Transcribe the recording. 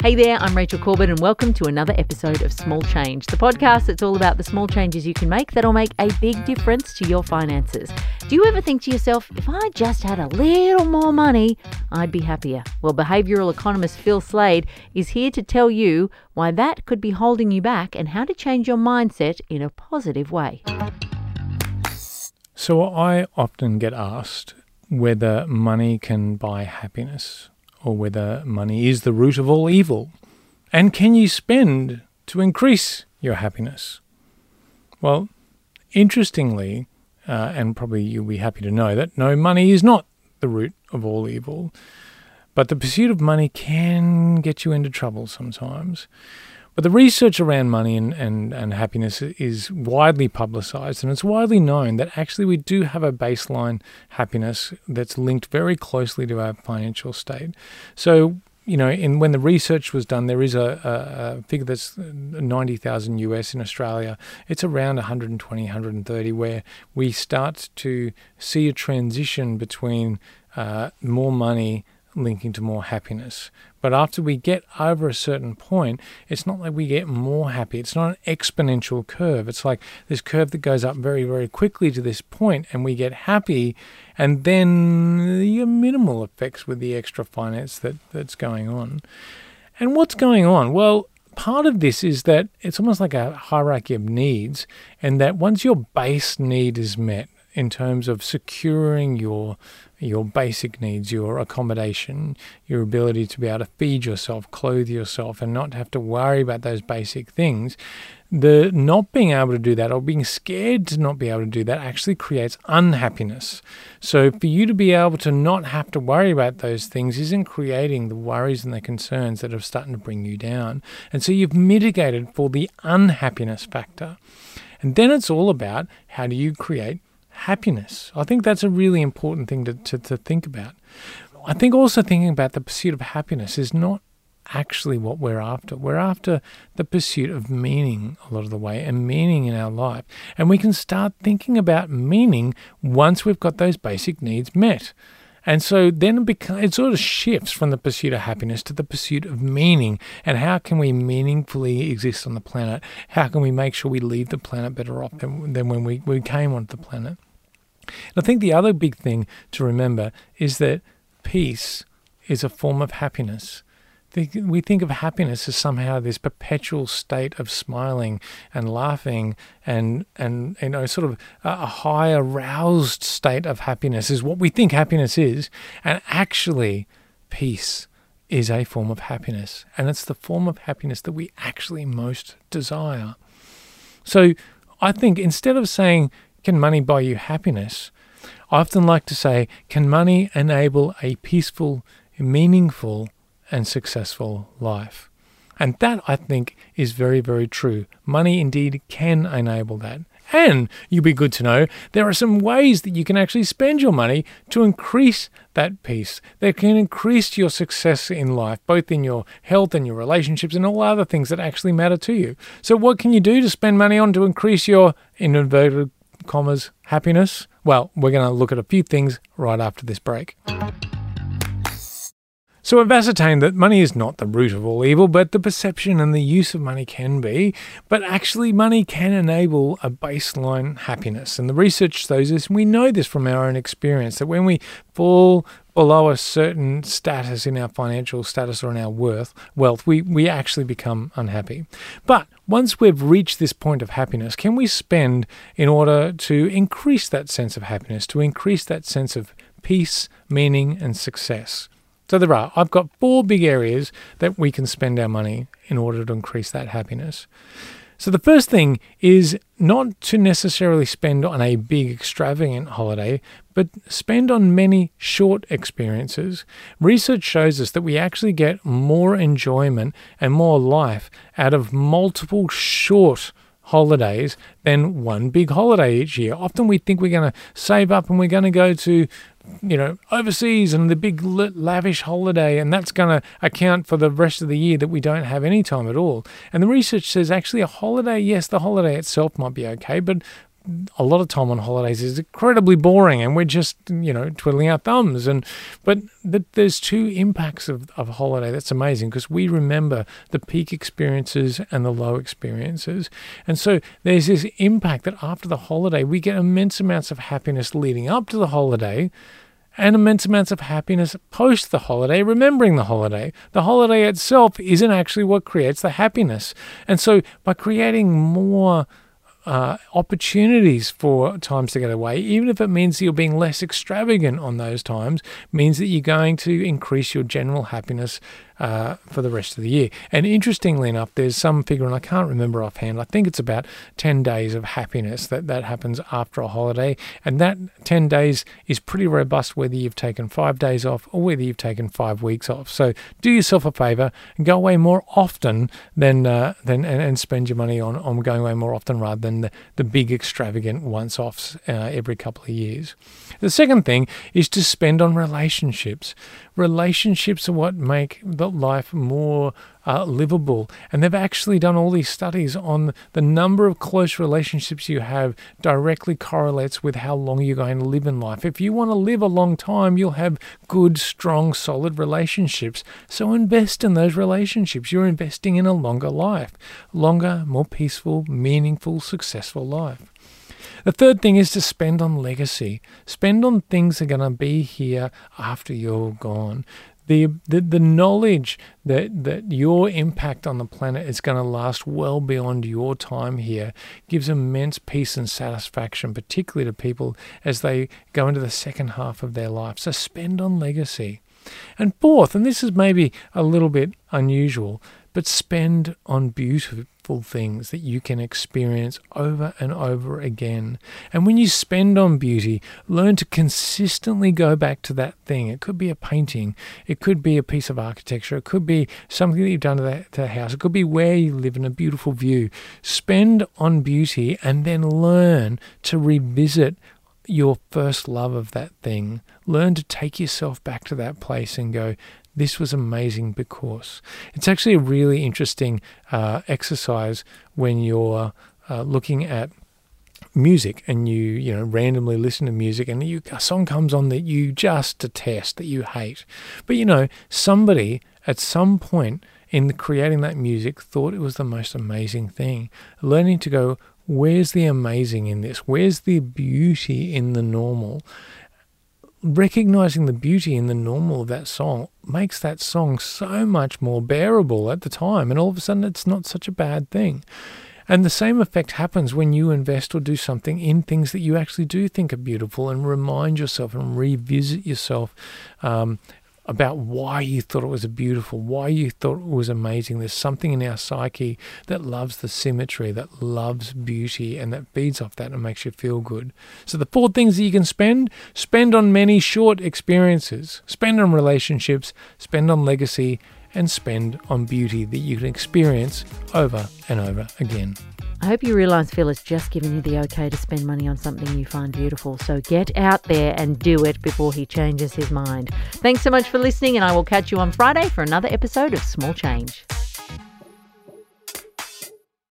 Hey there, I'm Rachel Corbett, and welcome to another episode of Small Change, the podcast that's all about the small changes you can make that'll make a big difference to your finances. Do you ever think to yourself, if I just had a little more money, I'd be happier? Well, behavioral economist Phil Slade is here to tell you why that could be holding you back and how to change your mindset in a positive way. So, I often get asked whether money can buy happiness or whether money is the root of all evil. And can you spend to increase your happiness? Well, interestingly, uh, and probably you'll be happy to know that no, money is not the root of all evil, but the pursuit of money can get you into trouble sometimes. But the research around money and, and, and happiness is widely publicized, and it's widely known that actually we do have a baseline happiness that's linked very closely to our financial state. So, you know, in, when the research was done, there is a, a, a figure that's 90,000 US in Australia. It's around 120, 130, where we start to see a transition between uh, more money linking to more happiness. But after we get over a certain point, it's not like we get more happy. It's not an exponential curve. It's like this curve that goes up very, very quickly to this point, and we get happy, and then the minimal effects with the extra finance that, that's going on. And what's going on? Well, part of this is that it's almost like a hierarchy of needs, and that once your base need is met, in terms of securing your your basic needs, your accommodation, your ability to be able to feed yourself, clothe yourself, and not have to worry about those basic things. The not being able to do that or being scared to not be able to do that actually creates unhappiness. So, for you to be able to not have to worry about those things isn't creating the worries and the concerns that are starting to bring you down. And so, you've mitigated for the unhappiness factor. And then it's all about how do you create happiness. I think that's a really important thing to, to, to think about. I think also thinking about the pursuit of happiness is not actually what we're after. We're after the pursuit of meaning a lot of the way and meaning in our life. And we can start thinking about meaning once we've got those basic needs met. And so then it, becomes, it sort of shifts from the pursuit of happiness to the pursuit of meaning. And how can we meaningfully exist on the planet? How can we make sure we leave the planet better off than, than when we, we came onto the planet? I think the other big thing to remember is that peace is a form of happiness. We think of happiness as somehow this perpetual state of smiling and laughing and and you know sort of a high aroused state of happiness is what we think happiness is, and actually, peace is a form of happiness, and it's the form of happiness that we actually most desire. So, I think instead of saying can money buy you happiness? I often like to say, can money enable a peaceful, meaningful, and successful life? And that, I think, is very, very true. Money indeed can enable that. And you'll be good to know there are some ways that you can actually spend your money to increase that peace. That can increase your success in life, both in your health and your relationships and all other things that actually matter to you. So, what can you do to spend money on to increase your, in inverted commas, happiness? Well, we're going to look at a few things right after this break. So we've ascertained that money is not the root of all evil, but the perception and the use of money can be. But actually, money can enable a baseline happiness. And the research shows this, and we know this from our own experience, that when we fall below a certain status in our financial status or in our worth, wealth, we, we actually become unhappy. But once we've reached this point of happiness, can we spend in order to increase that sense of happiness, to increase that sense of peace, meaning, and success? So there are. I've got four big areas that we can spend our money in order to increase that happiness. So the first thing is not to necessarily spend on a big extravagant holiday, but spend on many short experiences. Research shows us that we actually get more enjoyment and more life out of multiple short holidays than one big holiday each year. Often we think we're going to save up and we're going to go to you know, overseas and the big lavish holiday, and that's going to account for the rest of the year that we don't have any time at all. And the research says actually a holiday, yes, the holiday itself might be okay, but a lot of time on holidays is incredibly boring and we're just, you know, twiddling our thumbs. And but th- there's two impacts of, of holiday that's amazing because we remember the peak experiences and the low experiences. And so there's this impact that after the holiday, we get immense amounts of happiness leading up to the holiday and immense amounts of happiness post the holiday, remembering the holiday. The holiday itself isn't actually what creates the happiness. And so by creating more uh, opportunities for times to get away, even if it means you're being less extravagant on those times, means that you're going to increase your general happiness uh, for the rest of the year. And interestingly enough, there's some figure, and I can't remember offhand, I think it's about 10 days of happiness that, that happens after a holiday. And that 10 days is pretty robust whether you've taken five days off or whether you've taken five weeks off. So do yourself a favor and go away more often than, uh, than and, and, spend your money on, on going away more often rather than the, the big extravagant once offs uh, every couple of years. The second thing is to spend on relationships. Relationships are what make the life more uh, livable. And they've actually done all these studies on the number of close relationships you have directly correlates with how long you're going to live in life. If you want to live a long time, you'll have good, strong, solid relationships. So invest in those relationships. You're investing in a longer life, longer, more peaceful, meaningful, successful life. The third thing is to spend on legacy. Spend on things that are going to be here after you're gone. The, the, the knowledge that, that your impact on the planet is going to last well beyond your time here gives immense peace and satisfaction, particularly to people as they go into the second half of their life. So spend on legacy. And fourth, and this is maybe a little bit unusual, but spend on beautiful things that you can experience over and over again. And when you spend on beauty, learn to consistently go back to that thing. It could be a painting, it could be a piece of architecture, it could be something that you've done to the, to the house, it could be where you live in a beautiful view. Spend on beauty and then learn to revisit your first love of that thing. Learn to take yourself back to that place and go, this was amazing because it's actually a really interesting uh, exercise when you're uh, looking at music and you you know randomly listen to music and you, a song comes on that you just detest that you hate. But you know somebody at some point in creating that music thought it was the most amazing thing learning to go where's the amazing in this? Where's the beauty in the normal recognizing the beauty in the normal of that song makes that song so much more bearable at the time. And all of a sudden, it's not such a bad thing. And the same effect happens when you invest or do something in things that you actually do think are beautiful and remind yourself and revisit yourself um, about why you thought it was beautiful, why you thought it was amazing. There's something in our psyche that loves the symmetry, that loves beauty, and that feeds off that and makes you feel good. So, the four things that you can spend spend on many short experiences, spend on relationships, spend on legacy, and spend on beauty that you can experience over and over again. I hope you realise Phil has just given you the okay to spend money on something you find beautiful. So get out there and do it before he changes his mind. Thanks so much for listening, and I will catch you on Friday for another episode of Small Change.